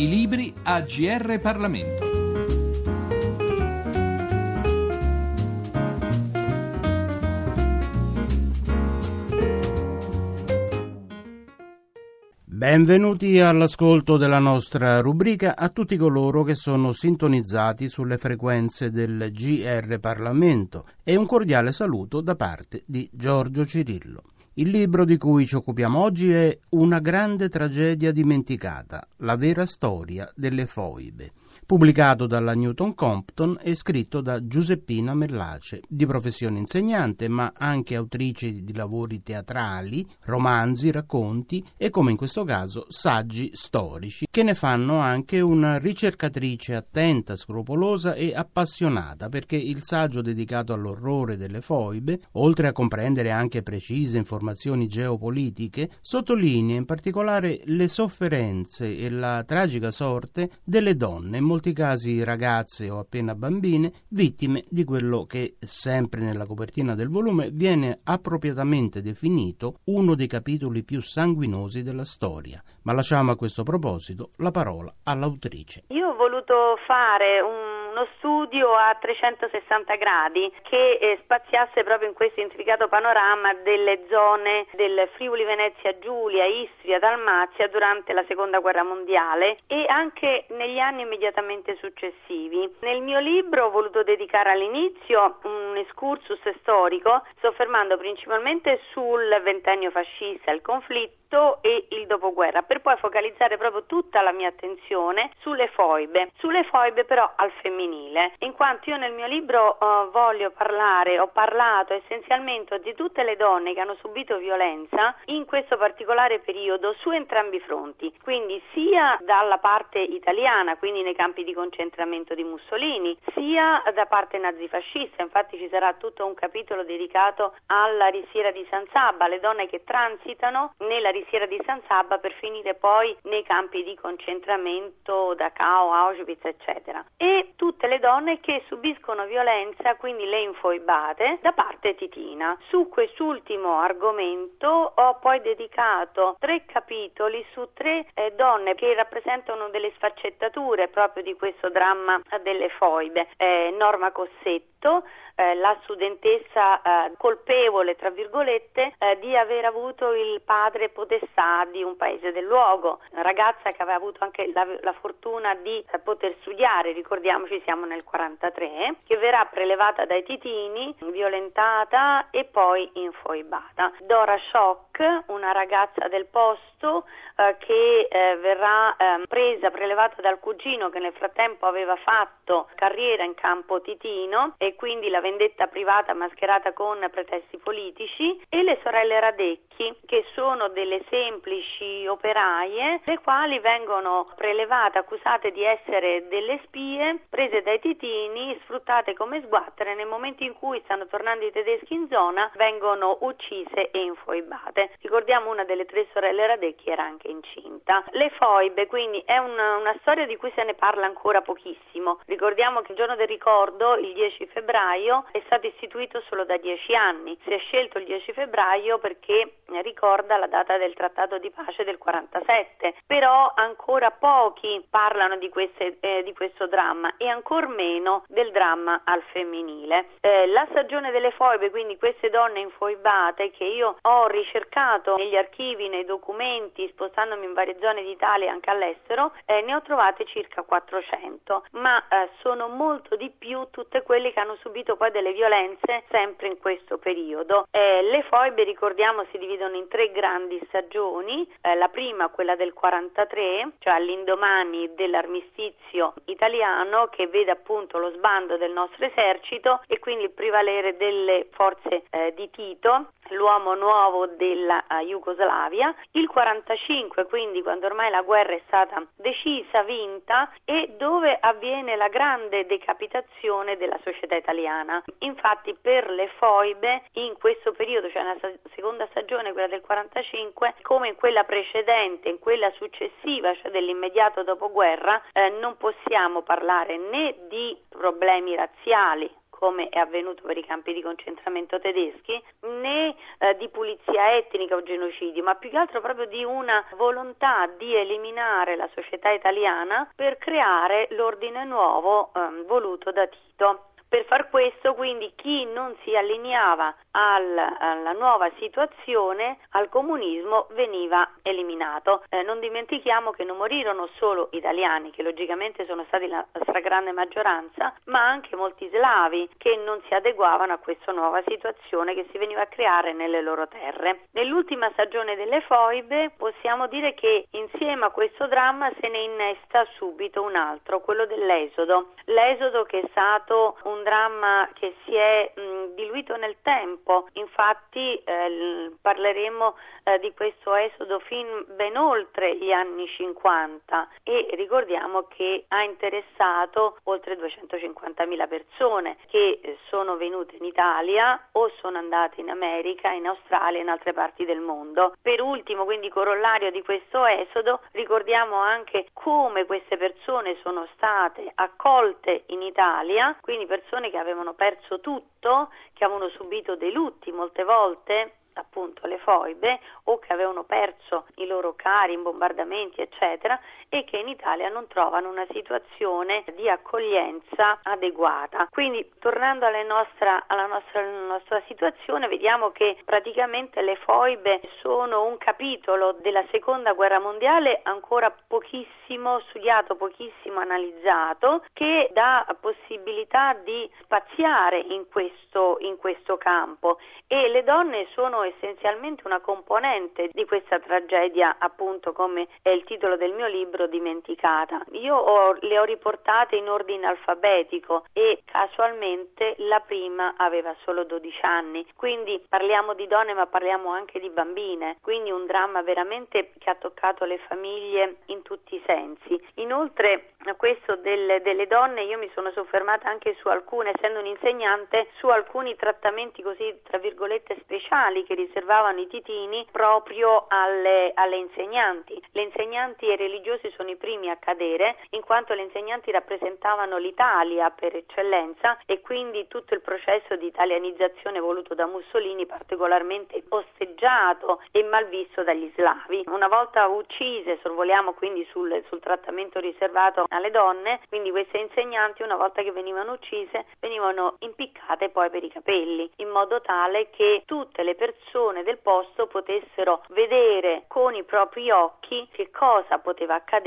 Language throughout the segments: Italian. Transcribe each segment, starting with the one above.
I libri a GR Parlamento. Benvenuti all'ascolto della nostra rubrica a tutti coloro che sono sintonizzati sulle frequenze del GR Parlamento e un cordiale saluto da parte di Giorgio Cirillo. Il libro di cui ci occupiamo oggi è Una grande tragedia dimenticata, la vera storia delle foibe pubblicato dalla Newton Compton e scritto da Giuseppina Mellace, di professione insegnante, ma anche autrice di lavori teatrali, romanzi, racconti e, come in questo caso, saggi storici, che ne fanno anche una ricercatrice attenta, scrupolosa e appassionata, perché il saggio dedicato all'orrore delle foibe, oltre a comprendere anche precise informazioni geopolitiche, sottolinea in particolare le sofferenze e la tragica sorte delle donne, in molti casi ragazze o appena bambine, vittime di quello che, sempre nella copertina del volume, viene appropriatamente definito uno dei capitoli più sanguinosi della storia. Ma lasciamo a questo proposito la parola all'autrice. Io ho voluto fare un uno studio a 360 gradi che eh, spaziasse proprio in questo intricato panorama delle zone del Friuli Venezia Giulia, Istria, Dalmazia durante la seconda guerra mondiale e anche negli anni immediatamente successivi. Nel mio libro ho voluto dedicare all'inizio un excursus storico soffermando principalmente sul ventennio fascista, il conflitto e il dopoguerra, per poi focalizzare proprio tutta la mia attenzione sulle foibe, sulle foibe però al femminile, in quanto io nel mio libro uh, voglio parlare, ho parlato essenzialmente di tutte le donne che hanno subito violenza in questo particolare periodo su entrambi i fronti, quindi sia dalla parte italiana, quindi nei campi di concentramento di Mussolini, sia da parte nazifascista, infatti ci sarà tutto un capitolo dedicato alla risiera di San Sabba, le donne che transitano nella risiera di San Sabba per finire poi nei campi di concentramento Dachau, Auschwitz, eccetera. E tutte le donne che subiscono violenza, quindi le infoibate, da parte titina. Su quest'ultimo argomento ho poi dedicato tre capitoli su tre eh, donne che rappresentano delle sfaccettature proprio di questo dramma delle foibe. Eh, Norma Cossetto, eh, la studentessa eh, colpevole, tra virgolette, eh, di aver avuto il padre podestà di un paese del luogo, una ragazza che aveva avuto anche la, la fortuna di eh, poter studiare, ricordiamoci siamo nel 43, che verrà prelevata dai titini, violentata e poi infoibata. Dora Schock, una ragazza del posto eh, che eh, verrà eh, presa, prelevata dal cugino che nel frattempo aveva fatto carriera in campo titino e quindi la vendetta privata mascherata con pretesti politici e le sorelle Radecchi che sono delle semplici operaie le quali vengono prelevate, accusate di essere delle spie, prese dai titini, sfruttate come sguattere nel momento in cui stanno tornando i tedeschi in zona vengono uccise e infoibate. Ricordiamo una delle tre sorelle Radecchi era anche incinta. Le foibe quindi è una, una storia di cui se ne parla ancora pochissimo. Ricordiamo che il giorno del ricordo, il 10 febbraio, è stato istituito solo da dieci anni. Si è scelto il 10 febbraio perché ricorda la data del trattato di pace del 47, però ancora pochi parlano di, queste, eh, di questo dramma e ancor meno del dramma al femminile. Eh, la stagione delle foibe, quindi queste donne infoibate che io ho ricercato negli archivi, nei documenti, spostandomi in varie zone d'Italia e anche all'estero, eh, ne ho trovate circa 400, ma eh, sono molto di più tutte quelle che hanno subito poi delle violenze sempre in questo periodo. Eh, le foibe, ricordiamo, si dividono in tre grandi stagioni, eh, la prima quella del 43, cioè all'indomani dell'armistizio italiano che vede appunto lo sbando del nostro esercito e quindi il prevalere delle forze eh, di Tito l'uomo nuovo della uh, Jugoslavia, il 45 quindi quando ormai la guerra è stata decisa, vinta e dove avviene la grande decapitazione della società italiana. Infatti per le foibe in questo periodo, cioè nella seconda stagione, quella del 45, come in quella precedente, in quella successiva, cioè dell'immediato dopoguerra, eh, non possiamo parlare né di problemi razziali come è avvenuto per i campi di concentramento tedeschi, né eh, di pulizia etnica o genocidio, ma più che altro proprio di una volontà di eliminare la società italiana per creare l'ordine nuovo eh, voluto da Tito. Per far questo, quindi, chi non si allineava al, alla nuova situazione, al comunismo, veniva eliminato. Eh, non dimentichiamo che non morirono solo italiani, che logicamente sono stati la stragrande maggioranza, ma anche molti slavi che non si adeguavano a questa nuova situazione che si veniva a creare nelle loro terre. Nell'ultima stagione delle foibe possiamo dire che insieme a questo dramma se ne innesta subito un altro, quello dell'esodo. L'esodo che è stato un dramma che si è mh, diluito nel tempo, infatti eh, parleremo eh, di questo esodo fin ben oltre gli anni 50 e ricordiamo che ha interessato oltre 250.000 persone che eh, sono venute in Italia o sono andate in America, in Australia e in altre parti del mondo. Per ultimo, quindi corollario di questo esodo, ricordiamo anche come queste persone sono state accolte in Italia, quindi persone persone che avevano perso tutto, che avevano subito dei lutti molte volte appunto le foibe o che avevano perso i loro cari in bombardamenti eccetera e che in Italia non trovano una situazione di accoglienza adeguata. Quindi tornando nostra, alla nostra, nostra situazione vediamo che praticamente le foibe sono un capitolo della seconda guerra mondiale ancora pochissimo studiato, pochissimo analizzato che dà possibilità di spaziare in questo, in questo campo e le donne sono essenzialmente una componente di questa tragedia, appunto come è il titolo del mio libro, dimenticata. Io ho, le ho riportate in ordine alfabetico e casualmente la prima aveva solo 12 anni, quindi parliamo di donne ma parliamo anche di bambine, quindi un dramma veramente che ha toccato le famiglie in tutti i sensi. Inoltre a questo delle, delle donne io mi sono soffermata anche su alcune, essendo un insegnante, su alcuni trattamenti così tra virgolette speciali che riservavano i titini proprio alle, alle insegnanti. Le insegnanti e sono i primi a cadere in quanto le insegnanti rappresentavano l'Italia per eccellenza e quindi tutto il processo di italianizzazione voluto da Mussolini particolarmente osteggiato e malvisto dagli slavi. Una volta uccise, sorvoliamo quindi sul, sul trattamento riservato alle donne, quindi queste insegnanti una volta che venivano uccise venivano impiccate poi per i capelli, in modo tale che tutte le persone del posto potessero vedere con i propri occhi che cosa poteva accadere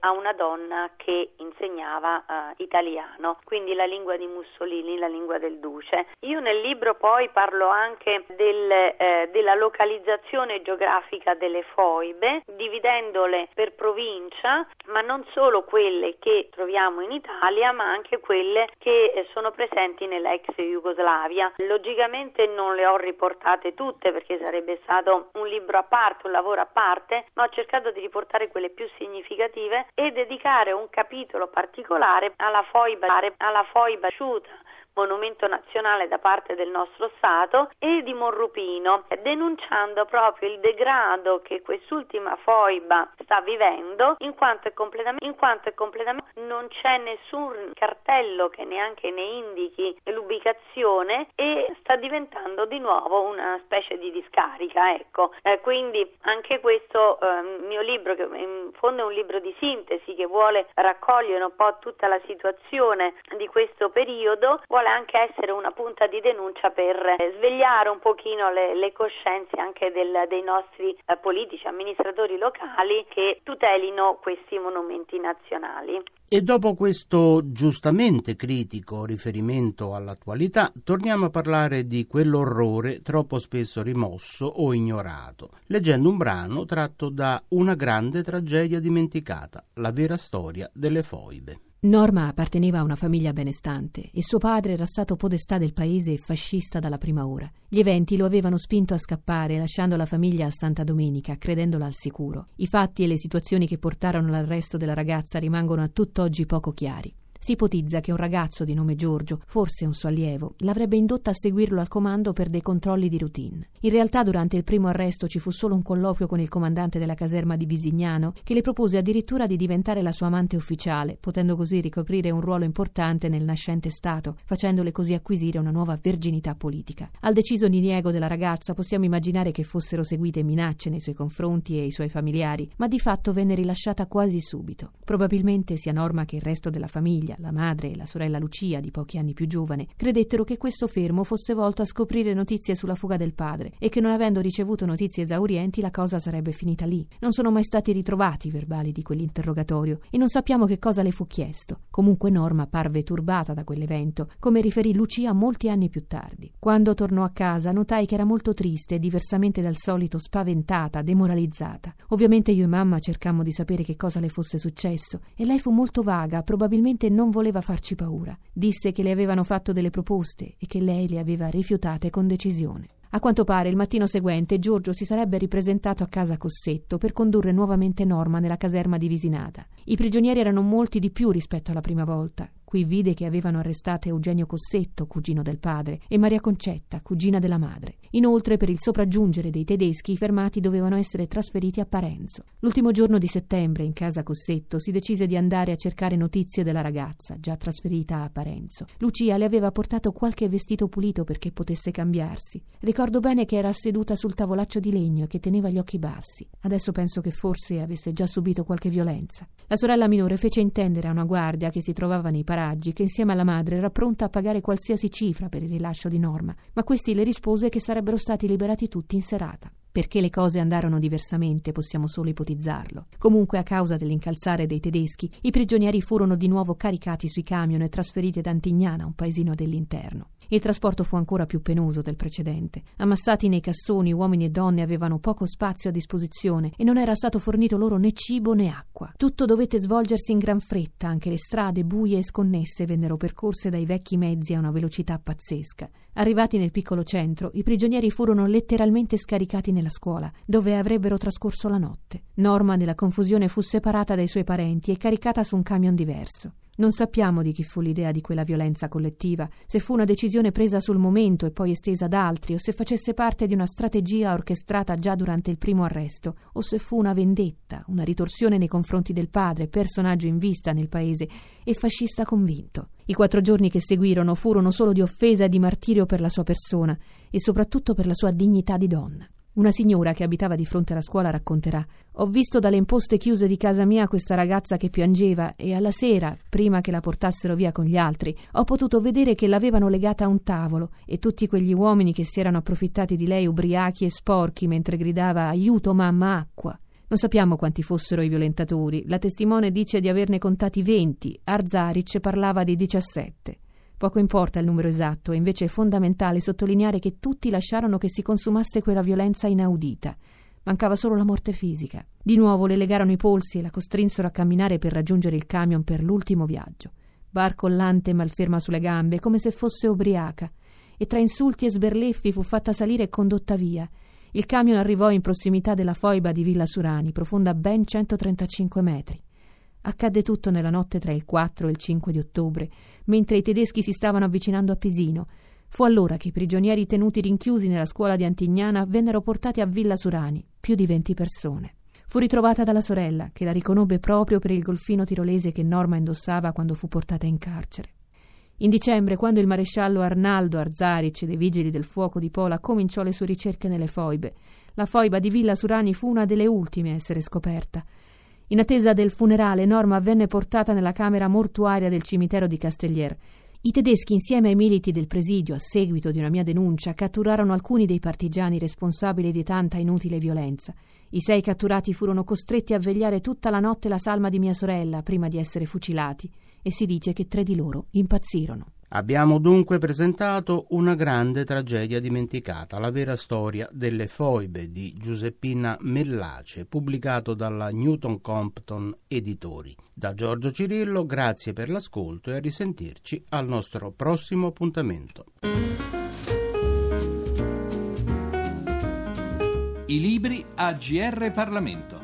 a una donna che insegnava uh, italiano, quindi la lingua di Mussolini, la lingua del duce. Io nel libro poi parlo anche del, eh, della localizzazione geografica delle foibe, dividendole per provincia, ma non solo quelle che troviamo in Italia ma anche quelle che eh, sono presenti nella ex Jugoslavia. Logicamente non le ho riportate tutte perché sarebbe stato un libro a parte, un lavoro a parte, ma ho cercato di riportare quelle più significative e dedicare un capitolo particolare alla foiba, alla foiba asciuta monumento nazionale da parte del nostro Stato e di Monrupino, denunciando proprio il degrado che quest'ultima foiba sta vivendo in quanto è completamente, in quanto è completamente non c'è nessun cartello che neanche ne indichi l'ubicazione e sta diventando di nuovo una specie di discarica, ecco. Eh, quindi anche questo eh, mio libro, che in fondo è un libro di sintesi che vuole raccogliere un po' tutta la situazione di questo periodo, vuole vuole anche essere una punta di denuncia per eh, svegliare un pochino le, le coscienze anche del, dei nostri eh, politici, amministratori locali che tutelino questi monumenti nazionali. E dopo questo giustamente critico riferimento all'attualità, torniamo a parlare di quell'orrore troppo spesso rimosso o ignorato, leggendo un brano tratto da Una grande tragedia dimenticata, la vera storia delle foibe. Norma apparteneva a una famiglia benestante e suo padre era stato podestà del paese e fascista dalla prima ora. Gli eventi lo avevano spinto a scappare, lasciando la famiglia a Santa Domenica, credendola al sicuro. I fatti e le situazioni che portarono all'arresto della ragazza rimangono a tutt'oggi poco chiari. Si ipotizza che un ragazzo di nome Giorgio, forse un suo allievo, l'avrebbe indotta a seguirlo al comando per dei controlli di routine. In realtà durante il primo arresto ci fu solo un colloquio con il comandante della caserma di Visignano che le propose addirittura di diventare la sua amante ufficiale, potendo così ricoprire un ruolo importante nel nascente Stato, facendole così acquisire una nuova verginità politica. Al deciso diniego della ragazza possiamo immaginare che fossero seguite minacce nei suoi confronti e i suoi familiari, ma di fatto venne rilasciata quasi subito. Probabilmente sia Norma che il resto della famiglia, la madre e la sorella Lucia, di pochi anni più giovane, credettero che questo fermo fosse volto a scoprire notizie sulla fuga del padre e che non avendo ricevuto notizie esaurienti la cosa sarebbe finita lì. Non sono mai stati ritrovati i verbali di quell'interrogatorio e non sappiamo che cosa le fu chiesto. Comunque Norma parve turbata da quell'evento, come riferì Lucia molti anni più tardi. Quando tornò a casa notai che era molto triste e diversamente dal solito spaventata, demoralizzata. Ovviamente io e mamma cercammo di sapere che cosa le fosse successo e lei fu molto vaga, probabilmente non voleva farci paura. Disse che le avevano fatto delle proposte e che lei le aveva rifiutate con decisione. A quanto pare il mattino seguente Giorgio si sarebbe ripresentato a casa Cossetto per condurre nuovamente Norma nella caserma di Visinata. I prigionieri erano molti di più rispetto alla prima volta. Qui vide che avevano arrestato Eugenio Cossetto, cugino del padre, e Maria Concetta, cugina della madre. Inoltre, per il sopraggiungere dei tedeschi, i fermati dovevano essere trasferiti a Parenzo. L'ultimo giorno di settembre, in casa Cossetto, si decise di andare a cercare notizie della ragazza, già trasferita a Parenzo. Lucia le aveva portato qualche vestito pulito perché potesse cambiarsi. Ricordo bene che era seduta sul tavolaccio di legno e che teneva gli occhi bassi. Adesso penso che forse avesse già subito qualche violenza. La sorella minore fece intendere a una guardia che si trovava nei paraggi Raggi, che insieme alla madre era pronta a pagare qualsiasi cifra per il rilascio di Norma, ma questi le rispose che sarebbero stati liberati tutti in serata. Perché le cose andarono diversamente possiamo solo ipotizzarlo. Comunque, a causa dell'incalzare dei tedeschi, i prigionieri furono di nuovo caricati sui camion e trasferiti ad Antignana, un paesino dell'interno. Il trasporto fu ancora più penoso del precedente. Ammassati nei cassoni, uomini e donne avevano poco spazio a disposizione e non era stato fornito loro né cibo né acqua. Tutto dovette svolgersi in gran fretta, anche le strade buie e sconnesse vennero percorse dai vecchi mezzi a una velocità pazzesca. Arrivati nel piccolo centro, i prigionieri furono letteralmente scaricati nella scuola, dove avrebbero trascorso la notte. Norma, nella confusione, fu separata dai suoi parenti e caricata su un camion diverso. Non sappiamo di chi fu l'idea di quella violenza collettiva, se fu una decisione presa sul momento e poi estesa ad altri, o se facesse parte di una strategia orchestrata già durante il primo arresto, o se fu una vendetta, una ritorsione nei confronti del padre, personaggio in vista nel paese e fascista convinto. I quattro giorni che seguirono furono solo di offesa e di martirio per la sua persona e soprattutto per la sua dignità di donna. Una signora che abitava di fronte alla scuola racconterà: Ho visto dalle imposte chiuse di casa mia questa ragazza che piangeva e alla sera, prima che la portassero via con gli altri, ho potuto vedere che l'avevano legata a un tavolo e tutti quegli uomini che si erano approfittati di lei ubriachi e sporchi mentre gridava aiuto mamma acqua. Non sappiamo quanti fossero i violentatori. La testimone dice di averne contati 20, Arzaric parlava di 17. Poco importa il numero esatto, è invece fondamentale sottolineare che tutti lasciarono che si consumasse quella violenza inaudita. Mancava solo la morte fisica. Di nuovo le legarono i polsi e la costrinsero a camminare per raggiungere il camion per l'ultimo viaggio. Barcollante e malferma sulle gambe, come se fosse ubriaca, e tra insulti e sberleffi fu fatta salire e condotta via. Il camion arrivò in prossimità della foiba di Villa Surani, profonda ben 135 metri. Accadde tutto nella notte tra il 4 e il 5 di ottobre, mentre i tedeschi si stavano avvicinando a Pisino. Fu allora che i prigionieri tenuti rinchiusi nella scuola di Antignana vennero portati a Villa Surani, più di 20 persone. Fu ritrovata dalla sorella, che la riconobbe proprio per il golfino tirolese che Norma indossava quando fu portata in carcere. In dicembre, quando il maresciallo Arnaldo Arzaric dei Vigili del Fuoco di Pola cominciò le sue ricerche nelle foibe, la foiba di Villa Surani fu una delle ultime a essere scoperta. In attesa del funerale, Norma venne portata nella camera mortuaria del cimitero di Castellier. I tedeschi, insieme ai militi del presidio, a seguito di una mia denuncia, catturarono alcuni dei partigiani responsabili di tanta inutile violenza. I sei catturati furono costretti a vegliare tutta la notte la salma di mia sorella prima di essere fucilati e si dice che tre di loro impazzirono. Abbiamo dunque presentato una grande tragedia dimenticata, la vera storia delle foibe di Giuseppina Mellace, pubblicato dalla Newton Compton Editori. Da Giorgio Cirillo, grazie per l'ascolto e a risentirci al nostro prossimo appuntamento. I libri a GR Parlamento.